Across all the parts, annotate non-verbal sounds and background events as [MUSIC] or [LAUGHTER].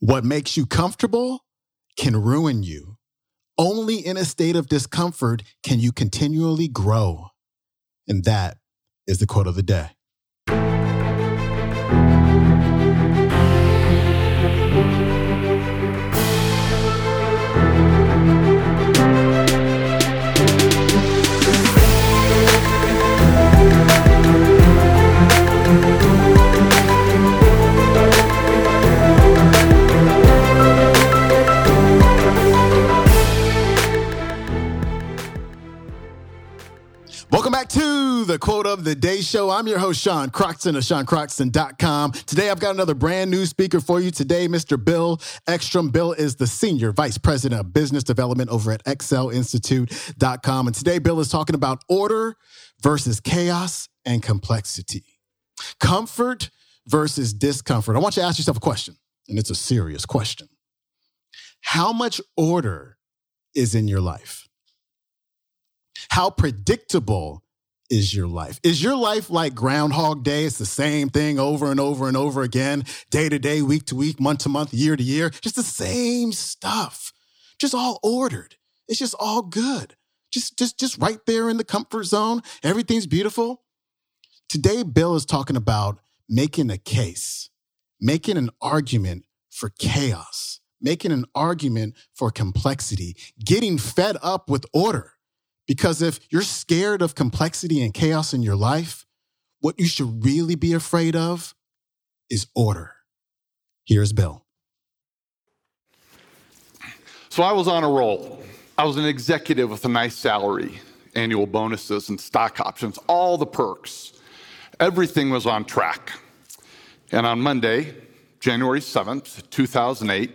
What makes you comfortable can ruin you. Only in a state of discomfort can you continually grow. And that is the quote of the day. The Day Show. I'm your host, Sean Croxton of SeanCroxton.com. Today, I've got another brand new speaker for you today, Mr. Bill Eckstrom. Bill is the Senior Vice President of Business Development over at EcSellInstitute.com. And today, Bill is talking about order versus chaos and complexity, comfort versus discomfort. I want you to ask yourself a question, and it's a serious question. How much order is in your life? How predictable is your life? Is your life like Groundhog Day? It's the same thing over and over and over again, day to day, week to week, month to month, year to year, just the same stuff, just all ordered. It's just all good. Just, just, just right there in the comfort zone. Everything's beautiful. Today, Bill is talking about making a case, making an argument for chaos, making an argument for complexity, getting fed up with order. Because if you're scared of complexity and chaos in your life, what you should really be afraid of is order. Here's Bill. So I was on a roll. I was an executive with a nice salary, annual bonuses and stock options, all the perks. Everything was on track. And on Monday, January 7th, 2008,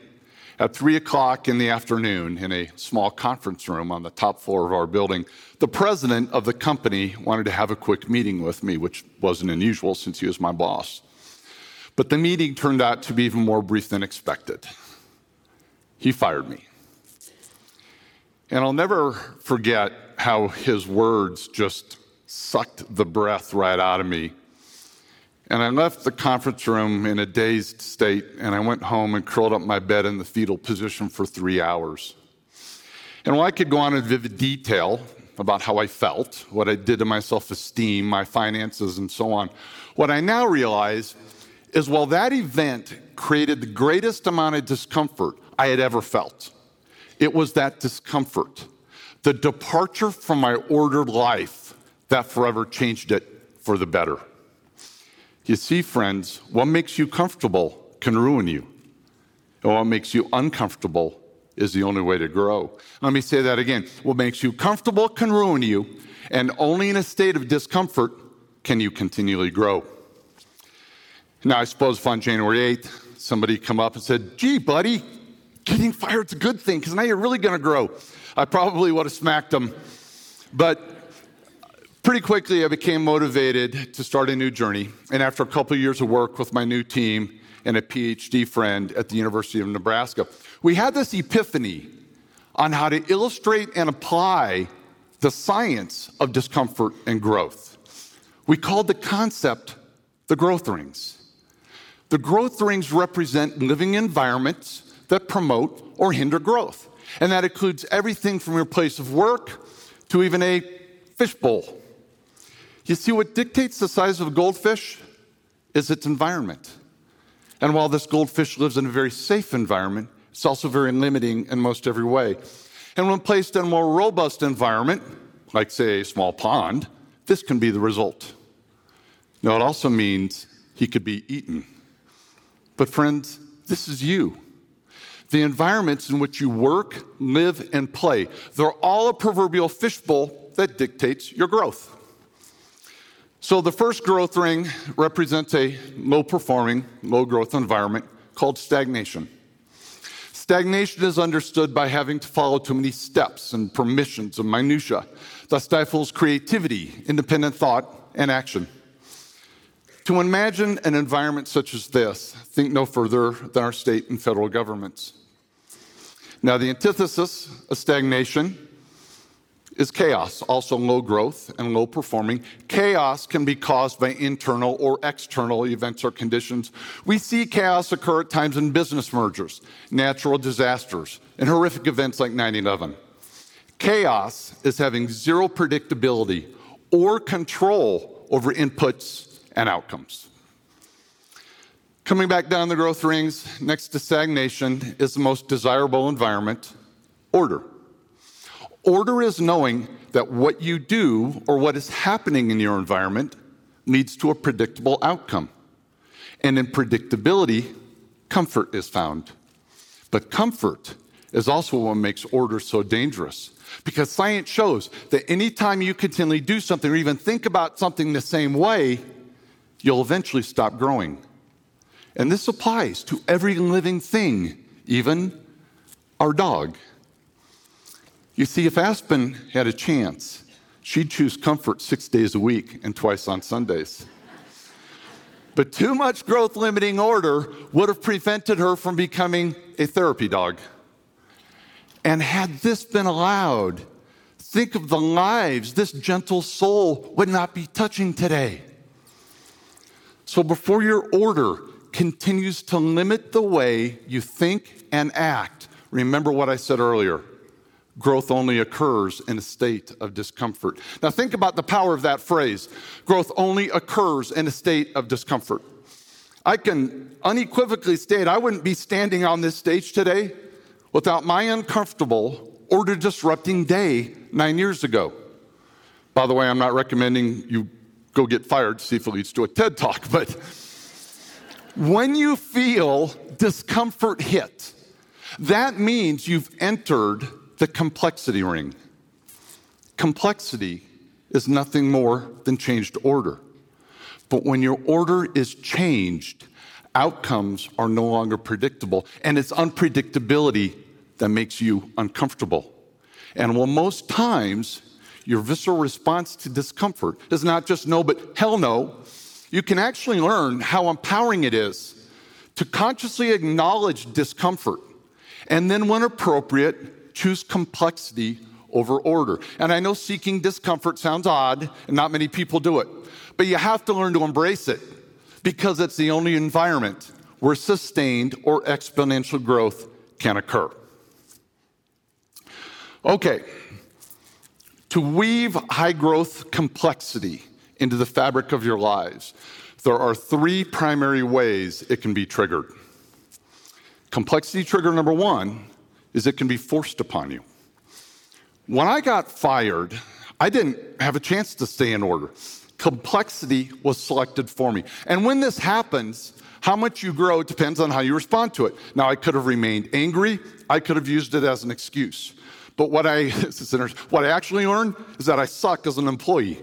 at three o'clock in the afternoon, in a small conference room on the top floor of our building, the president of the company wanted to have a quick meeting with me, which wasn't unusual since he was my boss. But the meeting turned out to be even more brief than expected. He fired me. And I'll never forget how his words just sucked the breath right out of me and I left the conference room in a dazed state, and I went home and curled up my bed in the fetal position for three hours. And while I could go on in vivid detail about how I felt, what I did to my self esteem, my finances, and so on, what I now realize is while that event created the greatest amount of discomfort I had ever felt, it was that discomfort, the departure from my ordered life, that forever changed it for the better. You see, friends, what makes you comfortable can ruin you. And what makes you uncomfortable is the only way to grow. Let me say that again. What makes you comfortable can ruin you, and only in a state of discomfort can you continually grow. Now, I suppose if on January 8th, somebody come up and said, gee, buddy, getting fired's a good thing because now you're really going to grow. I probably would have smacked them. But Pretty quickly, I became motivated to start a new journey. And after a couple of years of work with my new team and a PhD friend at the University of Nebraska, we had this epiphany on how to illustrate and apply the science of discomfort and growth. We called the concept the growth rings. The growth rings represent living environments that promote or hinder growth. And that includes everything from your place of work to even a fishbowl you see, what dictates the size of a goldfish is its environment. And while this goldfish lives in a very safe environment, it's also very limiting in most every way. And when placed in a more robust environment, like, say, a small pond, this can be the result. Now, it also means he could be eaten. But, friends, this is you. The environments in which you work, live, and play, they're all a proverbial fishbowl that dictates your growth. So the first growth ring represents a low performing, low growth environment called stagnation. Stagnation is understood by having to follow too many steps and permissions and minutia that stifles creativity, independent thought, and action. To imagine an environment such as this, think no further than our state and federal governments. Now, the antithesis of stagnation is chaos, also low growth and low performing. Chaos can be caused by internal or external events or conditions. We see chaos occur at times in business mergers, natural disasters, and horrific events like 9 11. Chaos is having zero predictability or control over inputs and outcomes. Coming back down the growth rings, next to stagnation is the most desirable environment order. Order is knowing that what you do or what is happening in your environment leads to a predictable outcome. And in predictability, comfort is found. But comfort is also what makes order so dangerous. Because science shows that anytime you continually do something or even think about something the same way, you'll eventually stop growing. And this applies to every living thing, even our dog. You see, if Aspen had a chance, she'd choose comfort six days a week and twice on Sundays. But too much growth limiting order would have prevented her from becoming a therapy dog. And had this been allowed, think of the lives this gentle soul would not be touching today. So before your order continues to limit the way you think and act, remember what I said earlier growth only occurs in a state of discomfort. Now, think about the power of that phrase growth only occurs in a state of discomfort. I can unequivocally state I wouldn't be standing on this stage today without my uncomfortable, order disrupting day nine years ago. By the way, I'm not recommending you go get fired to see if it leads to a TED talk, but when you feel discomfort hit, that means you've entered the complexity ring. Complexity is nothing more than changed order. But when your order is changed, outcomes are no longer predictable, and it's unpredictability that makes you uncomfortable. And well, most times, your visceral response to discomfort is not just no, but hell no. You can actually learn how empowering it is to consciously acknowledge discomfort and then, when appropriate, choose complexity over order. And I know seeking discomfort sounds odd, and not many people do it, but you have to learn to embrace it because it's the only environment where sustained or exponential growth can occur. Okay, to weave high growth complexity into the fabric of your lives, there are three primary ways it can be triggered. Complexity trigger number one is it can be forced upon you. When I got fired, I didn't have a chance to stay in order. Complexity was selected for me. And when this happens, how much you grow depends on how you respond to it. Now, I could have remained angry, I could have used it as an excuse. But what I, [LAUGHS] what I actually learned is that I suck as an employee.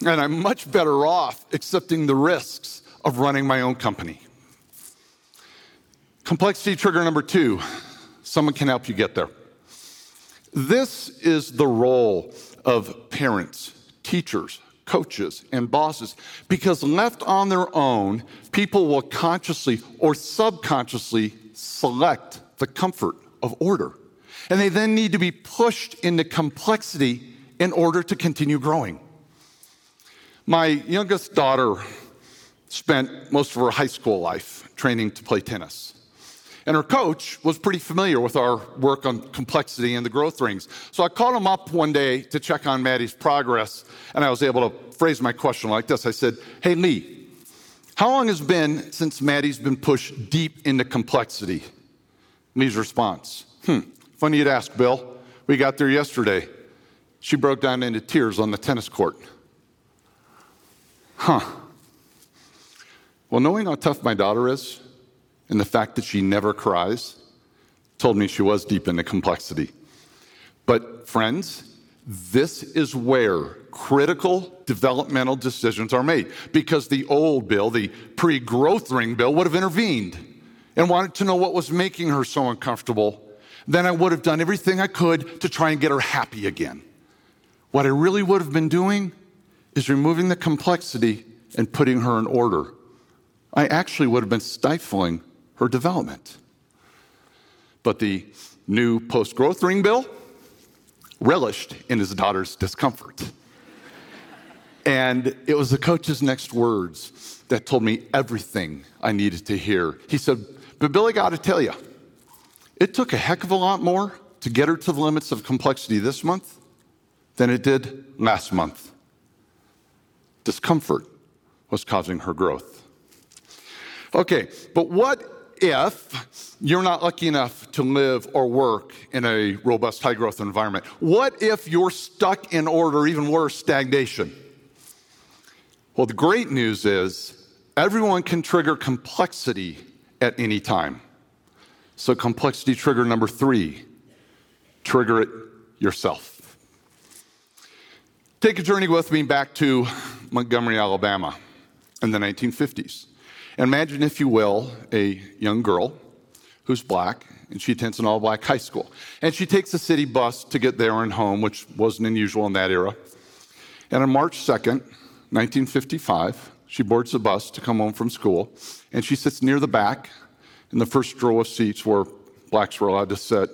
And I'm much better off accepting the risks of running my own company. Complexity trigger number two Someone can help you get there. This is the role of parents, teachers, coaches, and bosses because left on their own, people will consciously or subconsciously select the comfort of order. And they then need to be pushed into complexity in order to continue growing. My youngest daughter spent most of her high school life training to play tennis. And her coach was pretty familiar with our work on complexity and the growth rings. So I called him up one day to check on Maddie's progress, and I was able to phrase my question like this I said, Hey, Lee, how long has it been since Maddie's been pushed deep into complexity? Lee's response, Hmm, funny you'd ask, Bill. We got there yesterday. She broke down into tears on the tennis court. Huh. Well, knowing how tough my daughter is, and the fact that she never cries told me she was deep into complexity. But, friends, this is where critical developmental decisions are made because the old bill, the pre growth ring bill, would have intervened and wanted to know what was making her so uncomfortable. Then I would have done everything I could to try and get her happy again. What I really would have been doing is removing the complexity and putting her in order. I actually would have been stifling her development. But the new post growth ring bill, relished in his daughter's discomfort. And it was the coach's next words that told me everything I needed to hear. He said, But Billy, got to tell you, it took a heck of a lot more to get her to the limits of complexity this month than it did last month. Discomfort was causing her growth. Okay, but what if you're not lucky enough to live or work in a robust high growth environment? What if you're stuck in order, even worse, stagnation? Well, the great news is everyone can trigger complexity at any time. So, complexity trigger number three trigger it yourself. Take a journey with me back to Montgomery, Alabama in the 1950s. Imagine, if you will, a young girl who's black and she attends an all black [LAUGHS] high school. And she takes a city bus to get there and home, which wasn't unusual in that era. And on March 2nd, 1955, she boards the bus to come home from school and she sits near the back in the first row of seats where blacks were allowed to sit.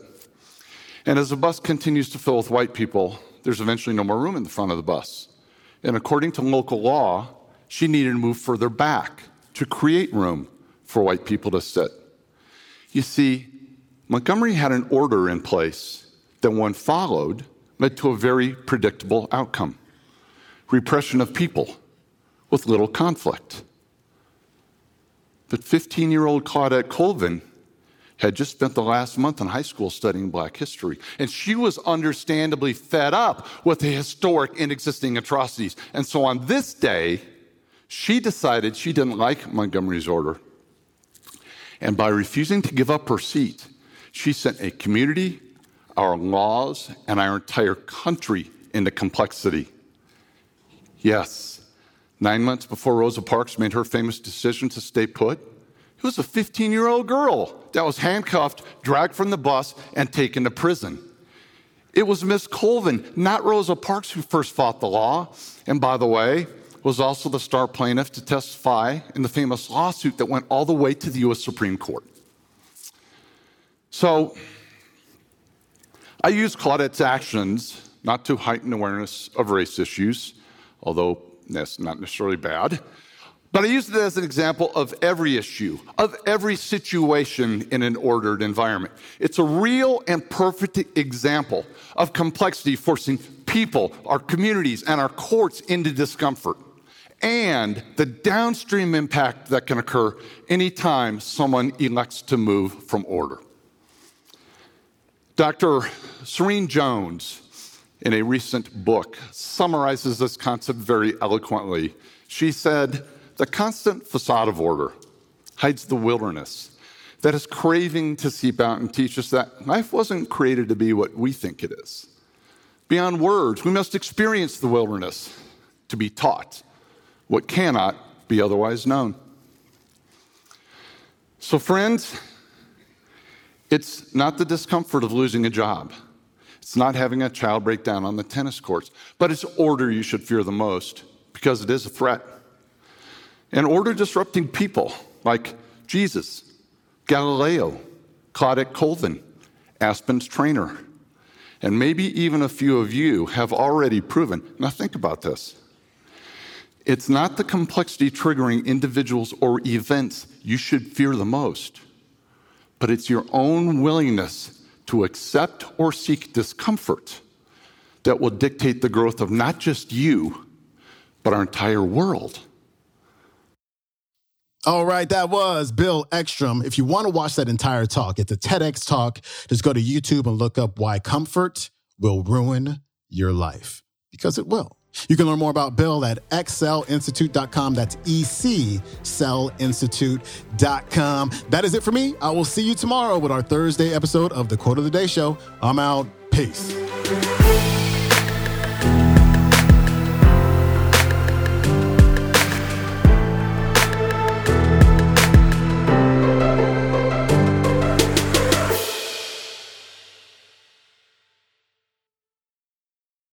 And as the bus continues to fill with white people, there's eventually no more room in the front of the bus. And according to local law, she needed to move further back to create room for white people to sit. You see, Montgomery had an order in place that, when followed, led to a very predictable outcome repression of people with little conflict. But 15 year old Claudette Colvin had just spent the last month in high school studying black history. And she was understandably fed up with the historic and existing atrocities. And so on this day, she decided she didn't like Montgomery's order. And by refusing to give up her seat, she sent a community, our laws, and our entire country into complexity. Yes, nine months before Rosa Parks made her famous decision to stay put, it was a 15 year old girl that was handcuffed, dragged from the bus, and taken to prison. It was Miss Colvin, not Rosa Parks, who first fought the law. And by the way, was also the star plaintiff to testify in the famous lawsuit that went all the way to the US Supreme Court. So, I use Claudette's actions not to heighten awareness of race issues, although that's not necessarily bad, but I use it as an example of every issue, of every situation in an ordered environment. It's a real and perfect example of complexity forcing people, our communities, and our courts into discomfort and the downstream impact that can occur anytime someone elects to move from order. Dr. Serene Jones, in a recent book, summarizes this concept very eloquently. She said, The constant facade of order hides the wilderness that is craving to seep out and teach us that life wasn't created to be what we think it is. Beyond words, we must experience the wilderness to be taught what cannot be otherwise known. So, friends, it's not the discomfort of losing a job. It's not having a child break down on the tennis courts, but it's order you should fear the most because it is a threat. And order disrupting people like Jesus, Galileo, Claudette Colvin, Aspen's trainer, and maybe even a few of you have already proven. Now, think about this it's not the complexity triggering individuals or events you should fear the most, but it's your own willingness to accept or seek discomfort that will dictate the growth of not just you, but our entire world. All right, that was Bill Eckstrom. If you want to watch that entire talk, it's a TEDx talk. Just go to YouTube and look up why comfort will ruin your life, because it will. You can learn more about Bill at ecsellinstitute.com. That's ecsellinstitute.com. That is it for me. I will see you tomorrow with our Thursday episode of the Quote of the Day Show. I'm out. Peace.